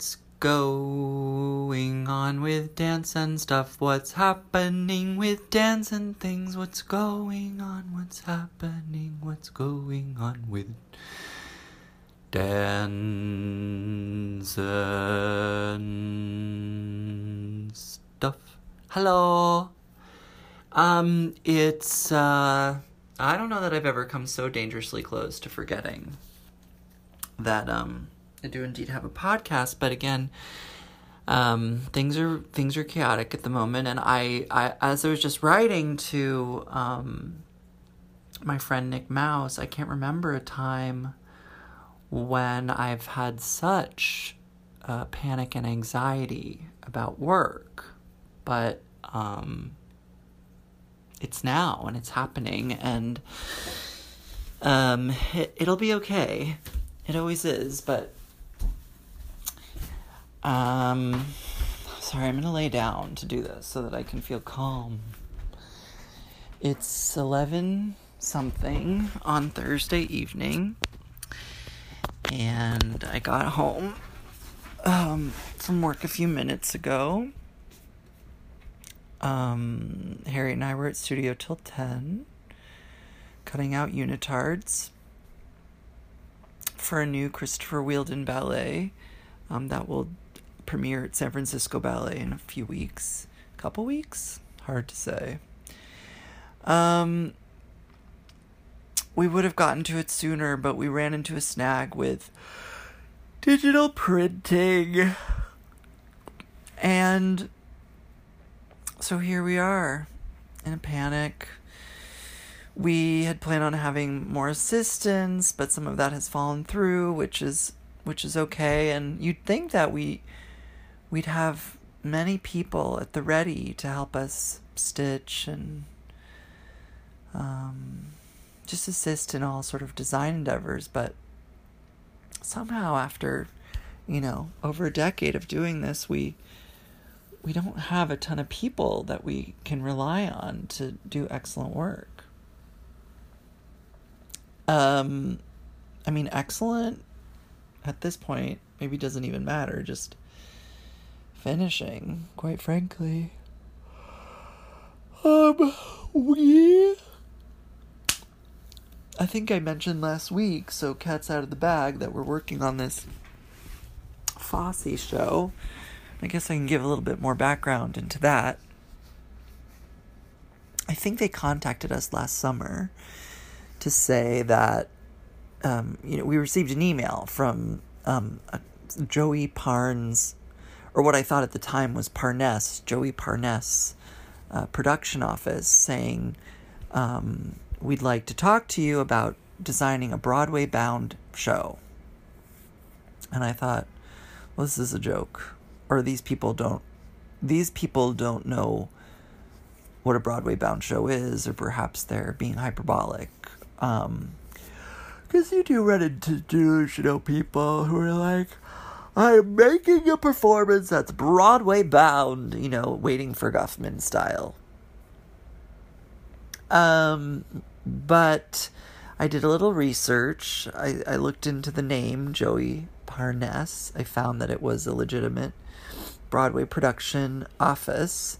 what's going on with dance and stuff? What's happening with dance and things? What's going on? What's happening? What's going on with dance and stuff? Hello. Um, it's, uh, I don't know that I've ever come so dangerously close to forgetting that, um, I do indeed have a podcast, but again, um, things are things are chaotic at the moment, and I, I as I was just writing to um, my friend Nick Mauss, I can't remember a time when I've had such uh, panic and anxiety about work, but um, it's now and it's happening, and um, it, it'll be okay. It always is, but um, sorry, I'm gonna lay down to do this so that I can feel calm. It's 11 something on Thursday evening, and I got home um, from work a few minutes ago. Um, Harry and I were at studio till 10, cutting out unitards for a new Christopher Wheeldon ballet um, that will premiere at San Francisco Ballet in a few weeks. Couple weeks? Hard to say. Um, we would have gotten to it sooner, but we ran into a snag with digital printing. And so here we are in a panic. We had planned on having more assistance, but some of that has fallen through, which is which is okay. And you'd think that we we'd have many people at the ready to help us stitch and um, just assist in all sort of design endeavors. But somehow, after you know over a decade of doing this, we we don't have a ton of people that we can rely on to do excellent work. Um, I mean, excellent at this point maybe doesn't even matter. Just finishing, quite frankly. Um, we. I think I mentioned last week, so cat's out of the bag, that we're working on this Fosse show. I guess I can give a little bit more background into that. I think they contacted us last summer to say that, um, you know, we received an email from um, Joey Parnes or what I thought at the time was Parness, Joey Parness uh, production office, saying, um, We'd like to talk to you about designing a Broadway bound show. And I thought, well, this is a joke. Or these people don't these people don't know what a Broadway bound show is, or perhaps they're being hyperbolic. Um, because you do run into delusional people who are like, I'm making a performance that's Broadway bound, you know, waiting for Guffman style. Um, but I did a little research. I, I looked into the name Joey Parness. I found that it was a legitimate Broadway production office.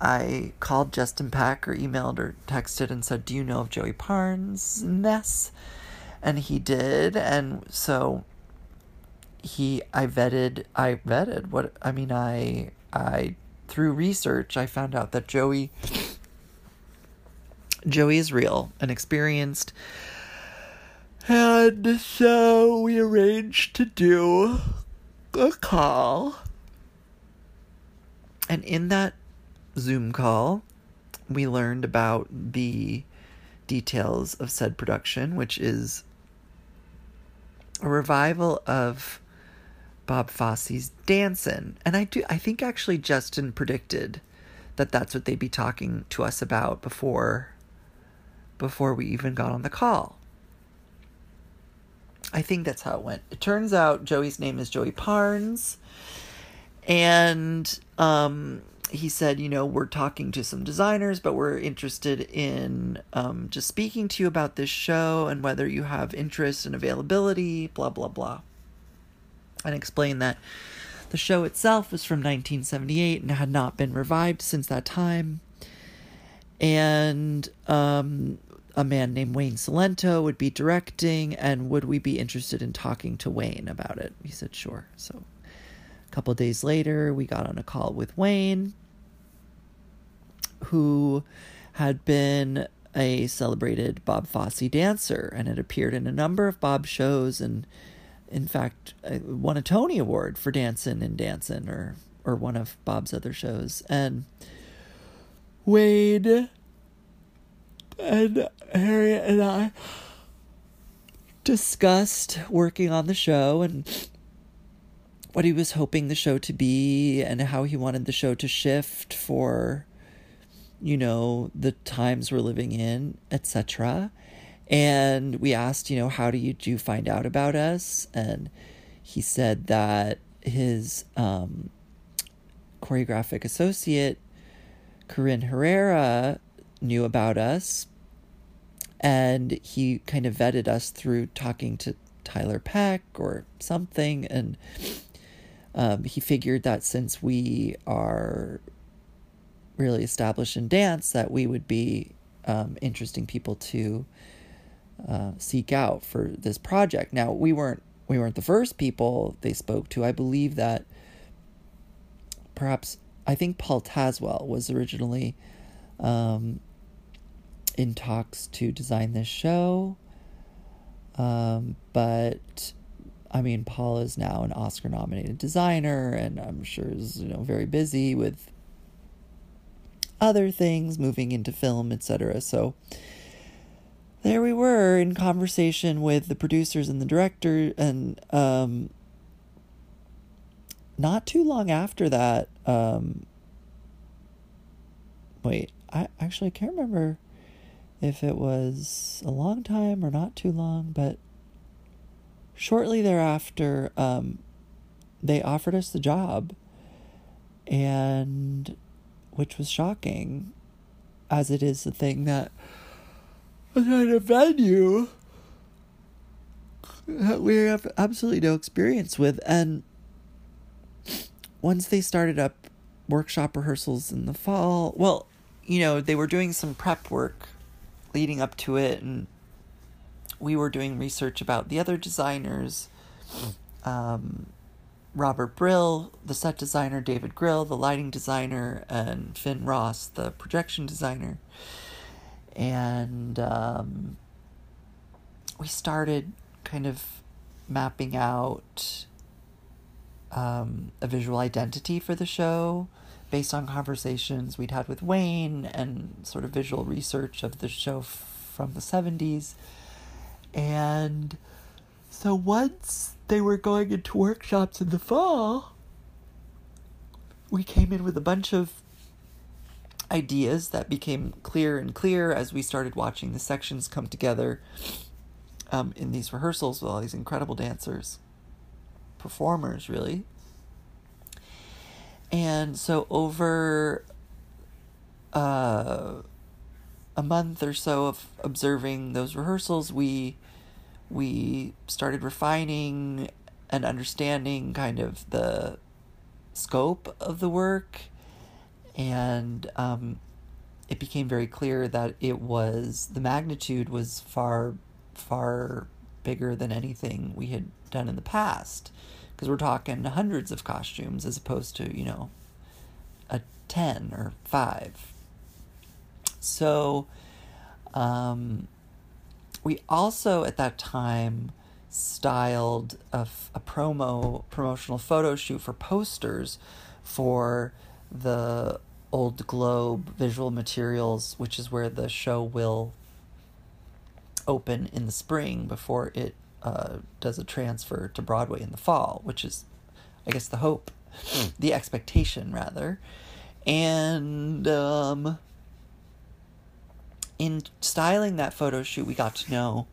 I called Justin Peck or emailed or texted and said, Do you know of Joey Parnes? And he did. And so he I vetted I vetted what I mean I I through research I found out that Joey Joey is real and experienced. And so we arranged to do a call. And in that Zoom call we learned about the details of said production which is a revival of Bob Fosse's Dancin'. And I do I think actually Justin predicted that that's what they'd be talking to us about before before we even got on the call. I think that's how it went. It turns out Joey's name is Joey Parnes and um he said, you know, we're talking to some designers, but we're interested in um, just speaking to you about this show and whether you have interest and availability, blah, blah, blah and explained that The show itself was from 1978 and had not been revived since that time. And um, a man named Wayne Cilento would be directing, and would we be interested in talking to Wayne about it? He said, sure. So a couple days later, we got on a call with Wayne, who had been a celebrated Bob Fosse dancer and had appeared in a number of Bob shows and, in fact, uh, won a Tony Award for Dancin' and Dancin' or or one of Bob's other shows. And Wayne and Harriet and I discussed working on the show and what he was hoping the show to be and how he wanted the show to shift for you know, the times we're living in, etc. And we asked, you know, how do you do find out about us? And he said that his um, choreographic associate, Corinne Herrera, knew about us. And he kind of vetted us through talking to Tiler Peck or something. And um, he figured that since we are really established in dance that we would be um, interesting people to uh, seek out for this project. Now we weren't we weren't the first people they spoke to. I believe that perhaps I think Paul Tazewell was originally um, in talks to design this show, um, but I mean Paul is now an Oscar nominated designer, and I'm sure is you know very busy with other things, moving into film, etc. So there we were in conversation with the producers and the director, and um, not too long after that, um, wait, I actually can't remember if it was a long time or not too long, but shortly thereafter, um, they offered us the job, and which was shocking, as it is the thing that a kind of venue that we have absolutely no experience with. And once they started up workshop rehearsals in the fall, well, you know, they were doing some prep work leading up to it, and we were doing research about the other designers. Um, Robert Brill, the set designer, David Grill, the lighting designer, and Finn Ross, the projection designer. And um, we started kind of mapping out um, a visual identity for the show based on conversations we'd had with Wayne and sort of visual research of the show f- from the 70s. And so once they were going into workshops in the fall, we came in with a bunch of ideas that became clearer and clearer as we started watching the sections come together um, in these rehearsals with all these incredible dancers, performers, really. And so, over uh, a month or so of observing those rehearsals, we we started refining and understanding kind of the scope of the work and um, it became very clear that it was the magnitude was far far bigger than anything we had done in the past. Because we're talking hundreds of costumes as opposed to you know a 10 or 5 so um, we also at that time styled a, a promo promotional photo shoot for posters for the old globe visual materials which is where the show will open in the spring before it uh, does a transfer to broadway in the fall which is i guess the hope mm. the expectation rather and um, in styling that photo shoot, we got to know,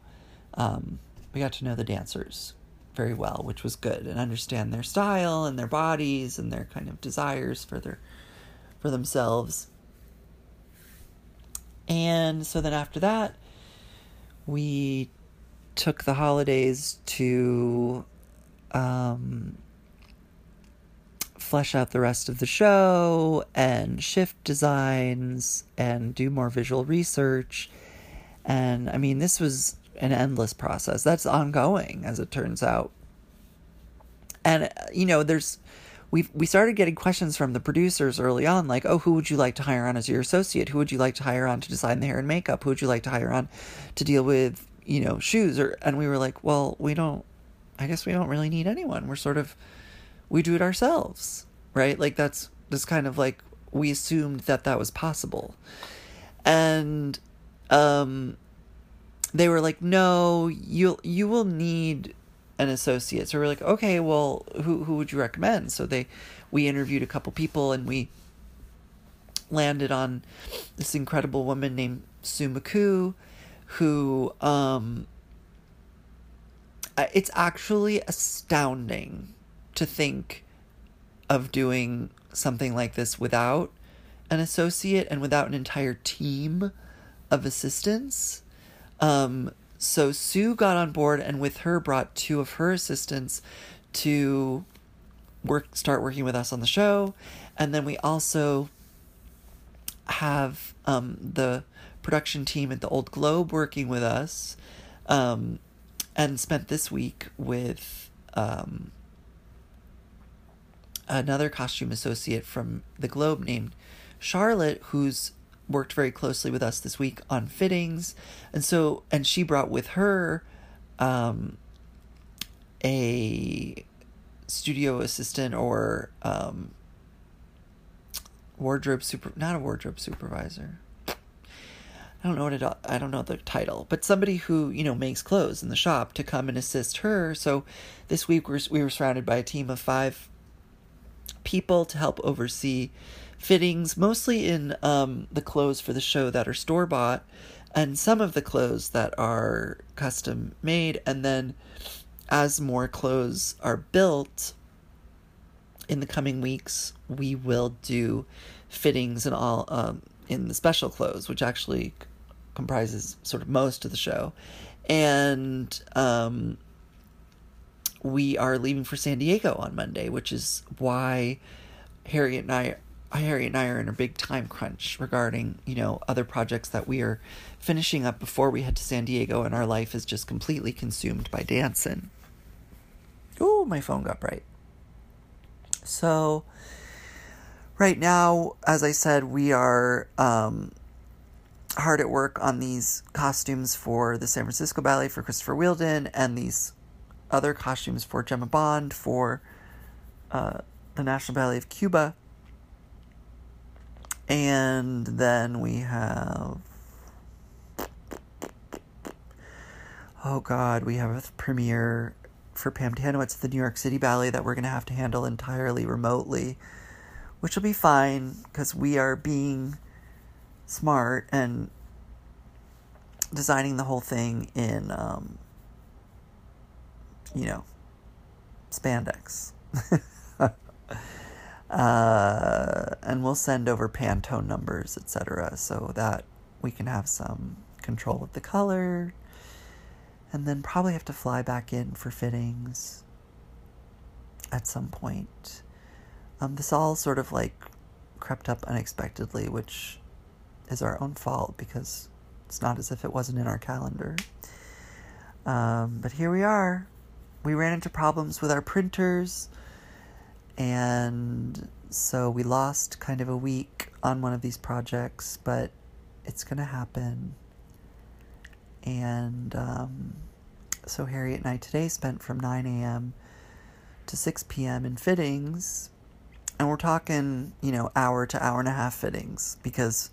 um, we got to know the dancers very well, which was good, and understand their style and their bodies and their kind of desires for their, for themselves. And so then after that, we took the holidays to um, flesh out the rest of the show and shift designs and do more visual research. And I mean, this was an endless process. That's ongoing, as it turns out. And, you know, there's we we started getting questions from the producers early on, like, "Oh, who would you like to hire on as your associate? Who would you like to hire on to design the hair and makeup? Who would you like to hire on to deal with, you know, shoes?" Or and we were like, "Well, we don't. I guess we don't really need anyone. We're sort of we do it ourselves, right? Like that's that's kind of like we assumed that that was possible, and um, they were like, "No, you you will need." an associate. So we're like, okay, well, who who would you recommend? So they, we interviewed a couple people and we landed on this incredible woman named McCoo, who um, it's actually astounding to think of doing something like this without an associate and without an entire team of assistants. Um, so Sue got on board and with her brought two of her assistants to work start working with us on the show. And then we also have um, the production team at the Old Globe working with us um, and spent this week with um, another costume associate from the Globe named Charlotte, who's worked very closely with us this week on fittings, and so and she brought with her um, a studio assistant or um, wardrobe super not a wardrobe supervisor. I don't know what it I don't know the title, but somebody who you know makes clothes in the shop to come and assist her. So this week we're, we were surrounded by a team of five people to help oversee fittings, mostly in um, the clothes for the show that are store bought, and some of the clothes that are custom made. And then, as more clothes are built in the coming weeks, we will do fittings and all um, in the special clothes, which actually comprises sort of most of the show. And um, we are leaving for San Diego on Monday, which is why Harriet and I Harry and I are in a big time crunch regarding, you know, other projects that we are finishing up before we head to San Diego, and our life is just completely consumed by dancing. Oh, my phone got bright. So, right now, as I said, we are um, hard at work on these costumes for the San Francisco Ballet for Christopher Wheeldon, and these other costumes for Gemma Bond for uh, the National Ballet of Cuba and then we have. Oh God, we have a premiere for Pam Tanowitz at the New York City Ballet that we're going to have to handle entirely remotely, which will be fine because we are being smart and designing the whole thing in, um, you know, spandex. Uh, and we'll send over Pantone numbers, etc., so that we can have some control of the color. And then probably have to fly back in for fittings at some point. Um, this all sort of like crept up unexpectedly, which is our own fault because it's not as if it wasn't in our calendar. Um, but here we are. We ran into problems with our printers and so we lost kind of a week on one of these projects, but it's going to happen. And um, so Harriet and I today spent from 9 a.m. to 6 p.m. in fittings. And we're talking, you know, hour to hour and a half fittings because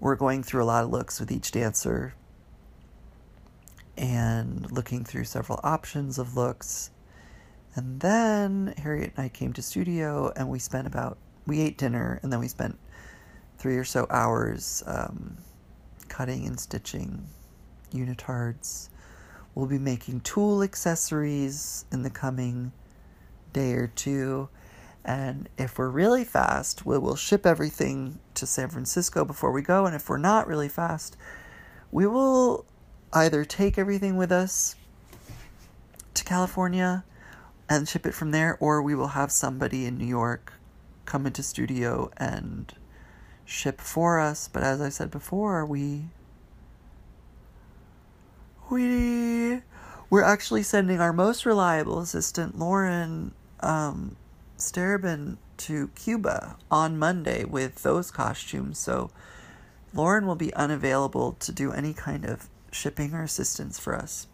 we're going through a lot of looks with each dancer and looking through several options of looks and then Harriet and I came to studio and we spent about, we ate dinner and then we spent three or so hours um, cutting and stitching unitards. We'll be making tulle accessories in the coming day or two. And if we're really fast, we will ship everything to San Francisco before we go. And if we're not really fast, we will either take everything with us to California and ship it from there, or we will have somebody in New York come into studio and ship for us. But as I said before, we we we're actually sending our most reliable assistant, Lauren um, to Cuba on Monday with those costumes. So Lauren will be unavailable to do any kind of shipping or assistance for us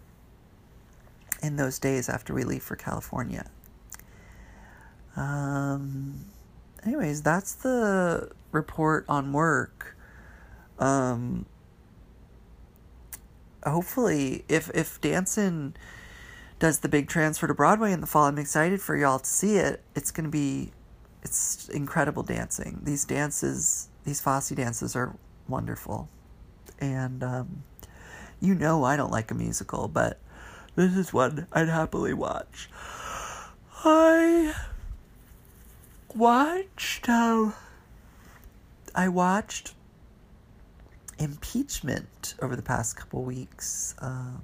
in those days after we leave for California. Um, anyways, that's the report on work. Um, hopefully, if if Dancin' does the big transfer to Broadway in the fall, I'm excited for y'all to see it. It's gonna be, it's incredible dancing. These dances, these Fosse dances are wonderful, and um, you know I don't like a musical, but this is one I'd happily watch. I watched. Uh, I watched impeachment over the past couple weeks um,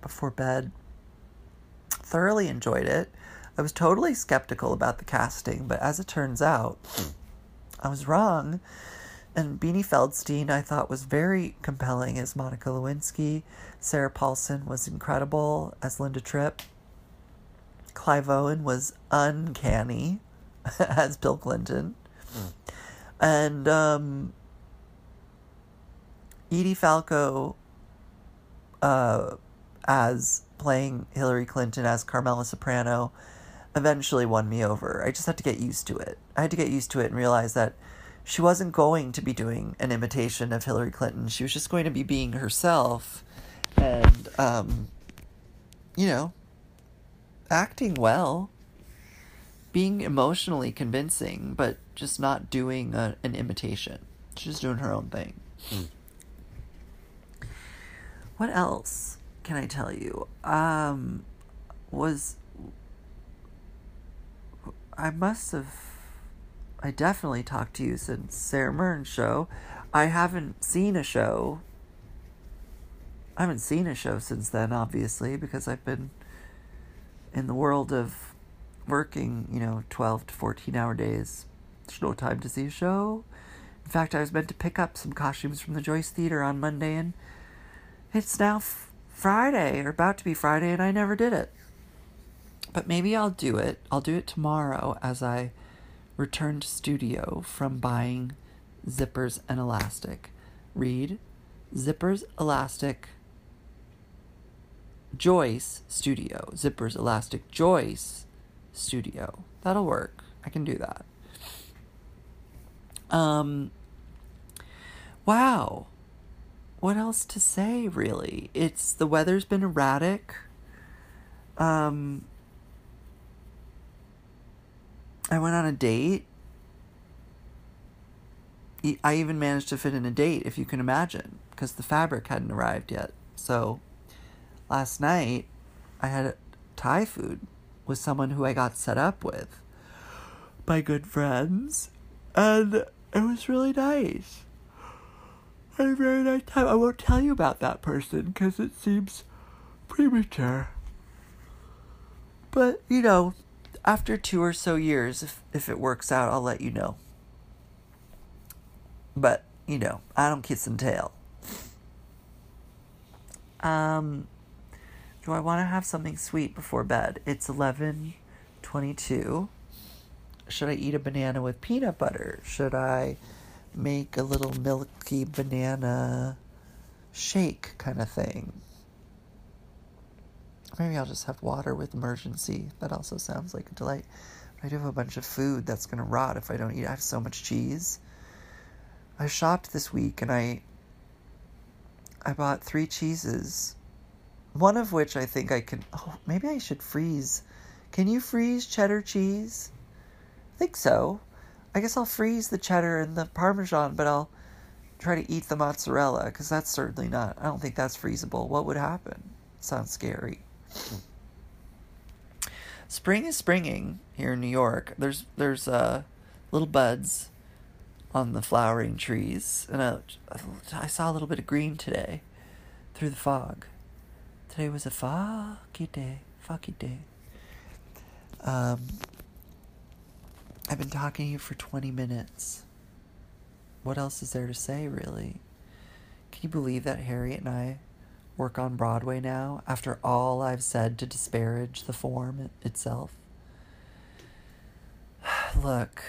before bed. Thoroughly enjoyed it. I was totally skeptical about the casting, but as it turns out, I was wrong. And Beanie Feldstein, I thought, was very compelling as Monica Lewinsky. Sarah Paulson was incredible as Linda Tripp. Clive Owen was uncanny as Bill Clinton. Mm. And um, Edie Falco uh, as playing Hillary Clinton as Carmela Soprano eventually won me over. I just had to get used to it. I had to get used to it and realize that she wasn't going to be doing an imitation of Hillary Clinton. She was just going to be being herself and, um, you know, acting well, being emotionally convincing, but just not doing a, an imitation. She's doing her own thing. Mm. What else can I tell you? Um, was I must have I definitely talked to you since Sara Mearns' show. I haven't seen a show. I haven't seen a show since then, obviously, because I've been in the world of working, you know, 12 to 14 hour days. There's no time to see a show. In fact, I was meant to pick up some costumes from the Joyce Theater on Monday, and it's now f- Friday, or about to be Friday, and I never did it. But maybe I'll do it. I'll do it tomorrow as I returned studio from buying zippers and elastic. Read zippers, elastic, Joyce Studio. Zippers, elastic, Joyce Studio. That'll work. I can do that. Um, wow. What else to say, really? It's the weather's been erratic. Um, I went on a date. I even managed to fit in a date, if you can imagine, because the fabric hadn't arrived yet. So last night, I had a Thai food with someone who I got set up with by good friends, and it was really nice. a very nice time. I won't tell you about that person because it seems premature. But, you know, after two or so years, if, if it works out, I'll let you know. But, you know, I don't kiss and tell. Um, do I want to have something sweet before bed? It's 11:22. Should I eat a banana with peanut butter? Should I make a little milky banana shake kind of thing? Maybe I'll just have water with Emergen-C. That also sounds like a delight. I do have a bunch of food that's going to rot if I don't eat. I have so much cheese. I shopped this week and I I bought three cheeses. One of which I think I can oh, maybe I should freeze. Can you freeze cheddar cheese? I think so. I guess I'll freeze the cheddar and the parmesan, but I'll try to eat the mozzarella because that's certainly not. I don't think that's freezable. What would happen? Sounds scary. Spring is springing here in New York. There's there's uh, little buds on the flowering trees, and I, I saw a little bit of green today through the fog. Today was a foggy day, foggy day. Um, I've been talking to you for 20 minutes. What else is there to say, really? Can you believe that Harriet and I work on Broadway now after all I've said to disparage the form itself? Look,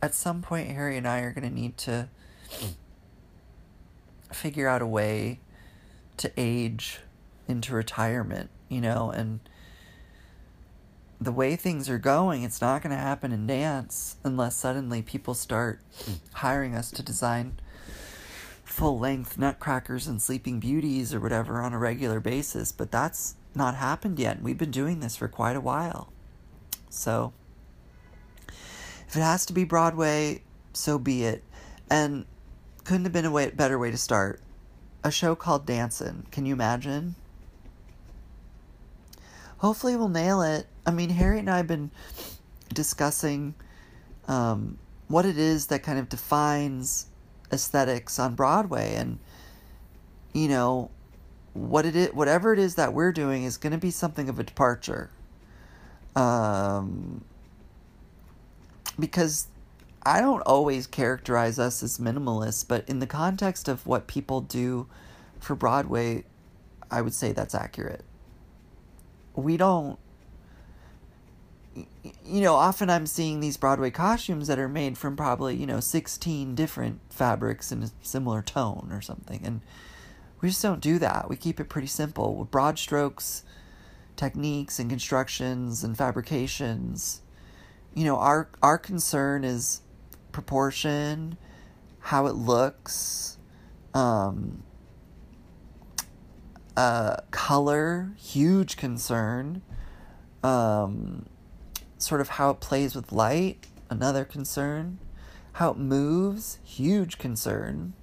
at some point, Harry and I are going to need to figure out a way to age into retirement, you know, and the way things are going, it's not going to happen in dance unless suddenly people start hiring us to design full length nutcrackers and sleeping beauties or whatever on a regular basis. But that's not happened yet. We've been doing this for quite a while. So if it has to be Broadway, so be it. And couldn't have been a way, better way to start. A show called Dancin'. Can you imagine? Hopefully, we'll nail it. I mean, Harry and I have been discussing um, what it is that kind of defines aesthetics on Broadway, and you know, what it is, whatever it is that we're doing is going to be something of a departure. Um, because I don't always characterize us as minimalists, but in the context of what people do for Broadway, I would say that's accurate. We don't, you know, often I'm seeing these Broadway costumes that are made from probably, you know, 16 different fabrics in a similar tone or something. And we just don't do that. We keep it pretty simple with broad strokes, techniques, and constructions and fabrications you know, our our concern is proportion, how it looks, um, uh, color, huge concern. Um, sort of how it plays with light, another concern. How it moves, huge concern.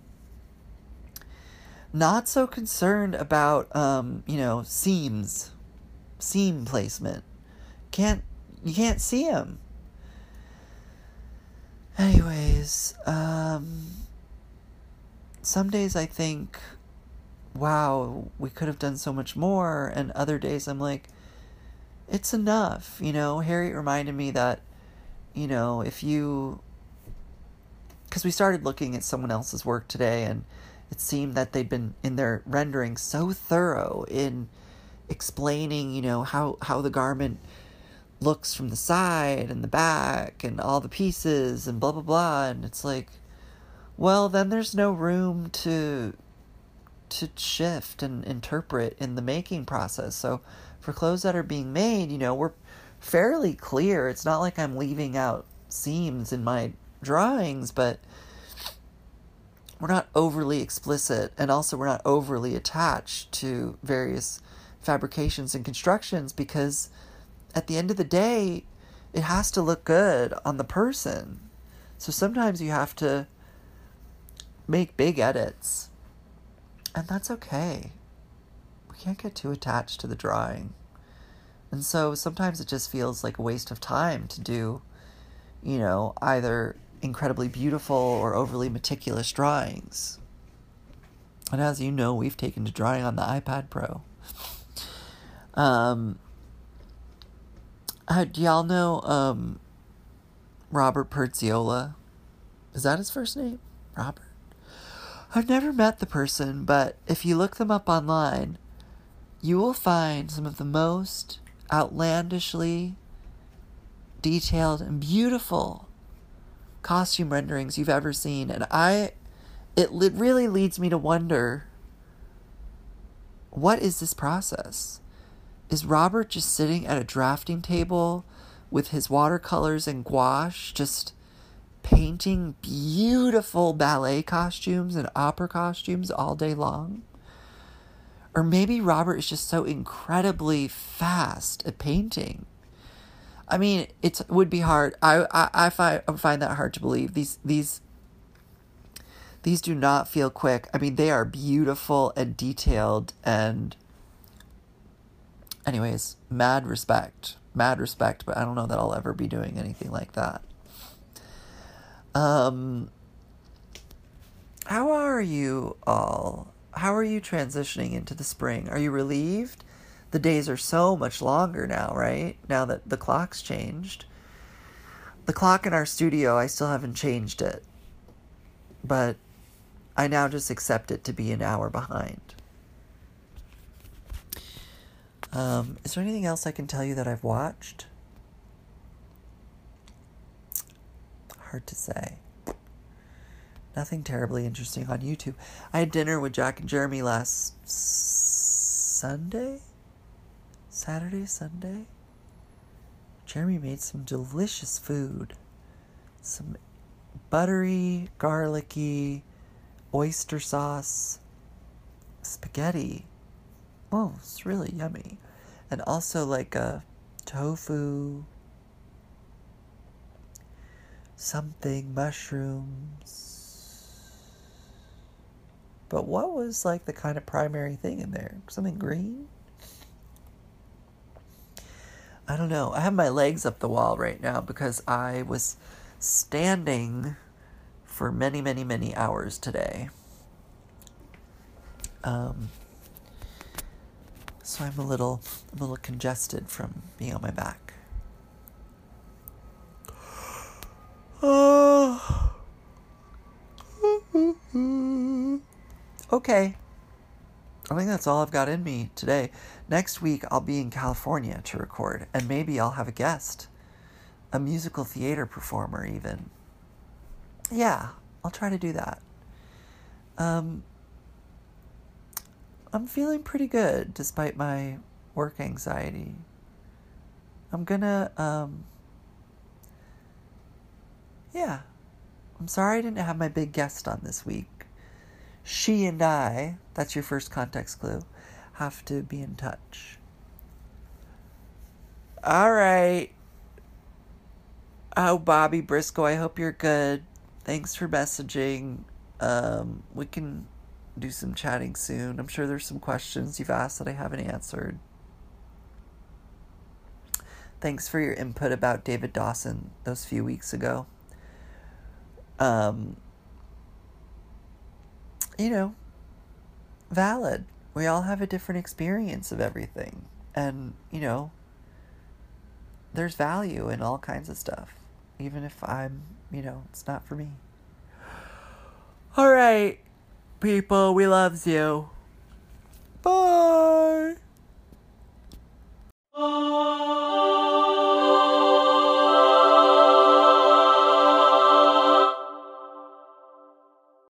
Not so concerned about, um, you know, seams, seam placement. Can't you can't see them. Anyways, um, some days I think, wow, we could have done so much more. And other days I'm like, it's enough. You know, Harriet reminded me that, you know, if you. Because we started looking at someone else's work today, and it seemed that they'd been in their rendering so thorough in explaining, you know, how, how the garment looks from the side and the back and all the pieces and blah blah blah and it's like well then there's no room to to shift and interpret in the making process so for clothes that are being made you know we're fairly clear it's not like i'm leaving out seams in my drawings but we're not overly explicit and also we're not overly attached to various fabrications and constructions because at the end of the day, it has to look good on the person. So sometimes you have to make big edits. And that's okay. We can't get too attached to the drawing. And so sometimes it just feels like a waste of time to do, you know, either incredibly beautiful or overly meticulous drawings. And as you know, we've taken to drawing on the iPad Pro. Um, uh, do y'all know um, Robert Perdziola? Is that his first name? Robert? I've never met the person, but if you look them up online, you will find some of the most outlandishly detailed and beautiful costume renderings you've ever seen. And I, it really leads me to wonder what is this process? is Robert just sitting at a drafting table with his watercolors and gouache, just painting beautiful ballet costumes and opera costumes all day long? Or maybe Robert is just so incredibly fast at painting. I mean, it would be hard. I, I, I find I find that hard to believe. These these these do not feel quick. I mean, they are beautiful and detailed and anyways, mad respect. Mad respect, but I don't know that I'll ever be doing anything like that. Um, how are you all? How are you transitioning into the spring? Are you relieved the days are so much longer now, right? Now that the clock's changed. The clock in our studio, I still haven't changed it. But I now just accept it to be an hour behind. Um, is there anything else I can tell you that I've watched? Hard to say. Nothing terribly interesting on YouTube. I had dinner with Jack and Jeremy last Sunday? Saturday, Sunday? Jeremy made some delicious food. Some buttery, garlicky, oyster sauce, spaghetti. Oh, it's really yummy. And also like a tofu, something, mushrooms. But what was like the kind of primary thing in there? Something green? I don't know. I have my legs up the wall right now because I was standing for many, many, many hours today. Um, so I'm a little, I'm a little congested from being on my back. Okay. I think that's all I've got in me today. Next week, I'll be in California to record, and maybe I'll have a guest, a musical theater performer, even. Yeah, I'll try to do that. Um, I'm feeling pretty good despite my work anxiety. I'm gonna, um, yeah. I'm sorry I didn't have my big guest on this week. She and I, that's your first context clue, have to be in touch. All right. Oh, Bobby Briscoe, I hope you're good. Thanks for messaging. Um, we can do some chatting soon. I'm sure there's some questions you've asked that I haven't answered. Thanks for your input about David Dawson those few weeks ago. Um, you know, valid. We all have a different experience of everything. And, you know, there's value in all kinds of stuff, even if I'm, you know, it's not for me. All right, people, we loves you. Bye. Bye.